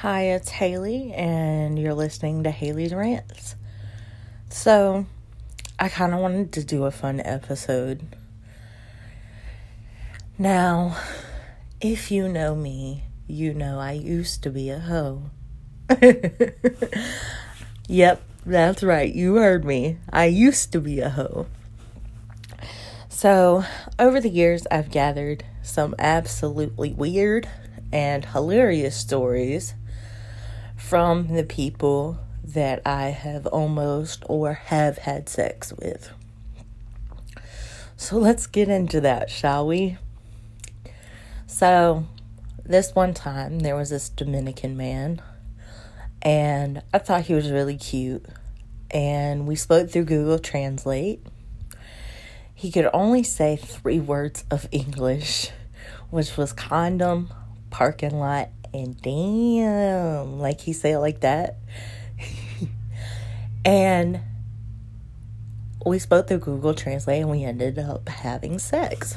Hi, it's Haley, and you're listening to Haley's Rants. So, I kind of wanted to do a fun episode. Now, if you know me, you know I used to be a hoe. yep, that's right, you heard me. I used to be a hoe. So, over the years, I've gathered some absolutely weird and hilarious stories from the people that I have almost or have had sex with. So let's get into that, shall we? So, this one time there was this Dominican man, and I thought he was really cute. And we spoke through Google Translate. He could only say three words of English, which was condom, parking lot, and damn, like he said like that. and we spoke through Google Translate and we ended up having sex.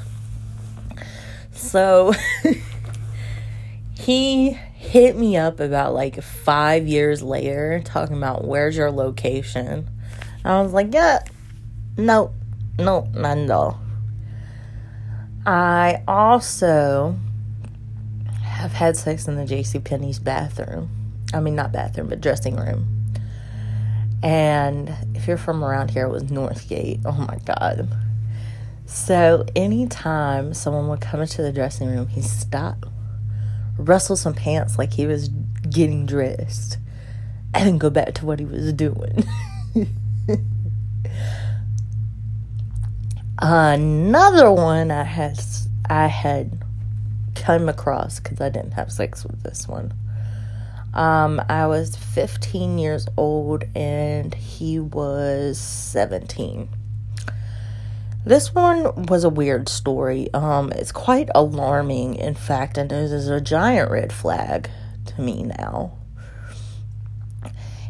So he hit me up about like five years later talking about where's your location. I was like, yeah, no, no, not at all. I also have had sex in the JC Penney's bathroom. I mean, not bathroom, but dressing room. And if you're from around here, it was Northgate. Oh my God. So anytime someone would come into the dressing room, he'd stop, rustle some pants like he was getting dressed, and then go back to what he was doing. Another one I had I had come across because I didn't have sex with this one. Um, I was 15 years old and he was 17. This one was a weird story. Um, it's quite alarming, in fact, and it is a giant red flag to me now.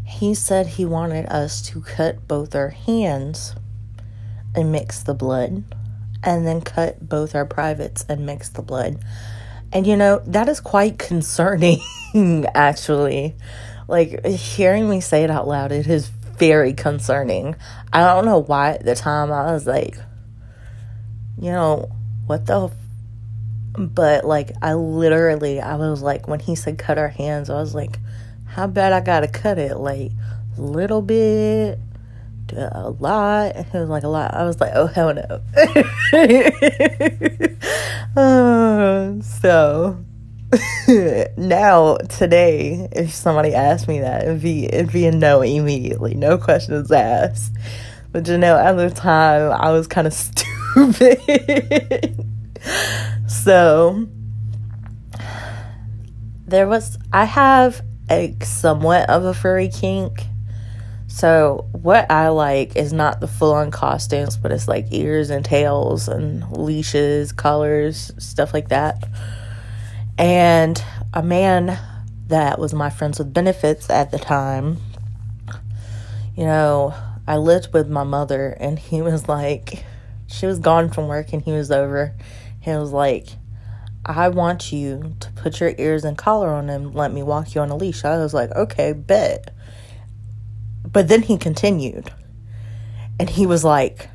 He said he wanted us to cut both our hands and mix the blood, and then cut both our privates and mix the blood. And you know, that is quite concerning, actually. Like, hearing me say it out loud, it is very concerning. I don't know why at the time I was like, you know, what the. F-? But, like, I literally, I was like, when he said cut our hands, I was like, how bad I gotta cut it? Like, little bit, a lot. It was like a lot. I was like, oh hell no. uh, so now today, if somebody asked me that, it'd be it'd be a no immediately, no questions asked. But you know, at the time, I was kind of stupid. so there was I have a somewhat of a furry kink so, what I like is not the full on costumes, but it's like ears and tails and leashes, collars, stuff like that. And a man that was my friends with benefits at the time, you know, I lived with my mother, and he was like, she was gone from work, and he was over. He was like, I want you to put your ears and collar on and let me walk you on a leash. I was like, okay, bet. But then he continued. And he was like,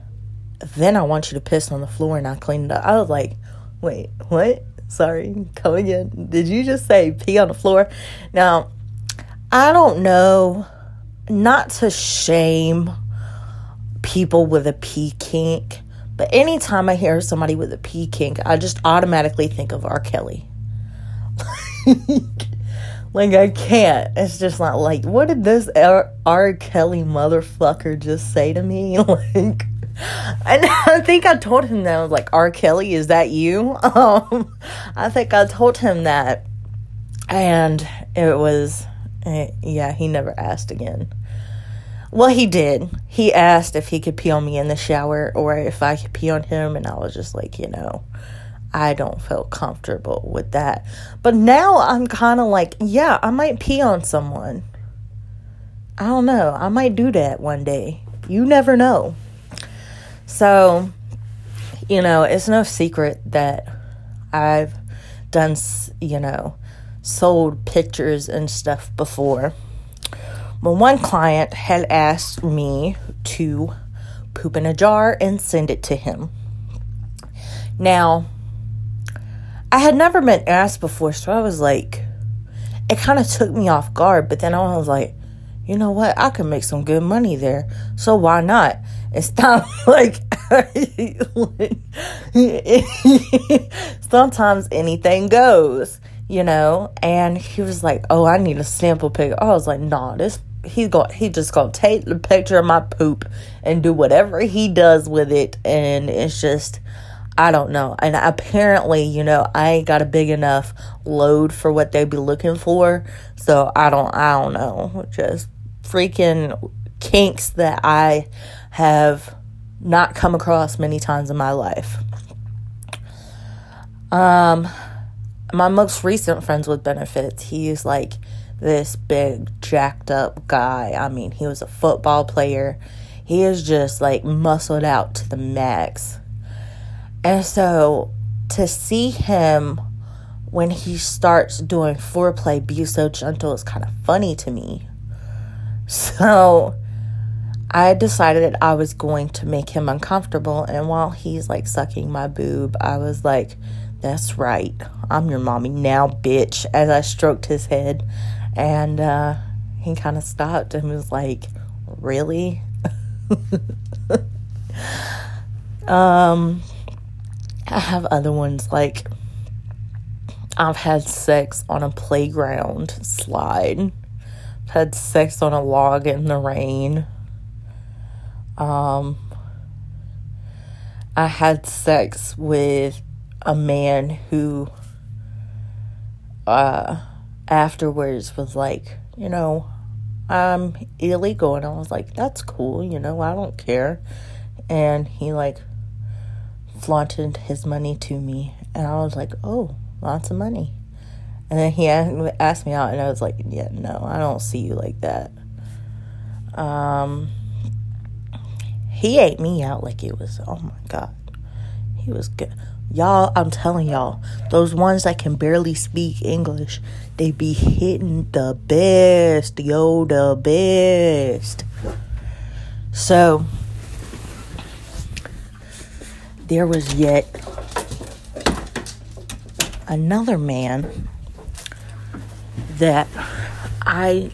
Then I want you to piss on the floor and I clean it up. I was like, Wait, what? Sorry, come again. Did you just say pee on the floor? Now, I don't know, not to shame people with a pee kink, but anytime I hear somebody with a pee kink, I just automatically think of R. Kelly. Like I can't. It's just not like what did this R, R. Kelly motherfucker just say to me? Like and I think I told him that I was like, R. Kelly, is that you? Um, I think I told him that, and it was, eh, yeah, he never asked again. Well, he did. He asked if he could pee on me in the shower or if I could pee on him, and I was just like, you know, I don't feel comfortable with that. But now I'm kind of like, yeah, I might pee on someone. I don't know. I might do that one day. You never know. So, you know, it's no secret that I've done, you know, sold pictures and stuff before. But one client had asked me to poop in a jar and send it to him. Now, I had never been asked before, so I was like, it kind of took me off guard, but then I was like, you know what? I can make some good money there. So why not? It's not like sometimes anything goes, you know? And he was like, Oh, I need a sample pic. I was like, nah, this he's going he just gonna take the picture of my poop and do whatever he does with it and it's just I don't know. And apparently, you know, I ain't got a big enough load for what they'd be looking for. So I don't I don't know. Just freaking kinks that I have not come across many times in my life. Um my most recent friends with benefits, he's like this big jacked up guy. I mean, he was a football player. He is just like muscled out to the max and so to see him when he starts doing foreplay be so gentle is kind of funny to me. So I decided I was going to make him uncomfortable. And while he's like sucking my boob, I was like, that's right. I'm your mommy now, bitch. As I stroked his head. And uh, he kind of stopped and was like, really? um, I have other ones like I've had sex on a playground slide. I've had sex on a log in the rain. Um I had sex with a man who uh afterwards was like, you know, I'm illegal and I was like, that's cool, you know, I don't care. And he like flaunted his money to me, and I was like, "Oh, lots of money." And then he asked me out, and I was like, "Yeah, no, I don't see you like that." Um, he ate me out like it was. Oh my god, he was good. Y'all, I'm telling y'all, those ones that can barely speak English, they be hitting the best, yo, the best. So, there was yet another man that I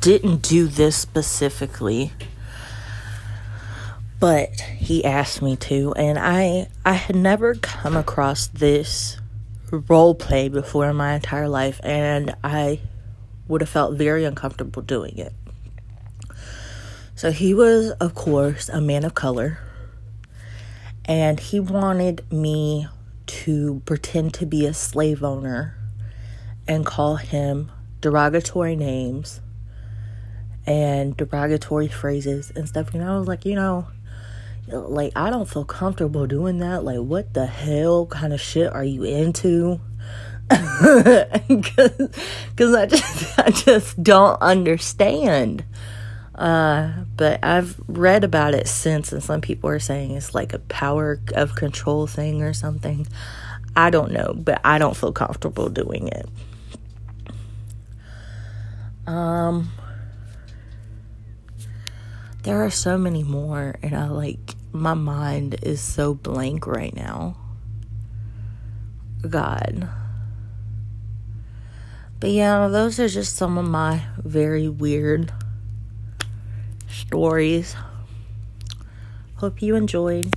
didn't do this specifically but he asked me to and I I had never come across this role play before in my entire life and I would have felt very uncomfortable doing it. So he was of course a man of color and he wanted me to pretend to be a slave owner and call him derogatory names and derogatory phrases and stuff. And I was like, you know, like I don't feel comfortable doing that. Like, what the hell kind of shit are you into? Because I just I just don't understand. Uh, but I've read about it since, and some people are saying it's like a power of control thing or something. I don't know, but I don't feel comfortable doing it. Um, there are so many more, and I like my mind is so blank right now. God. But yeah, those are just some of my very weird stories. Hope you enjoyed.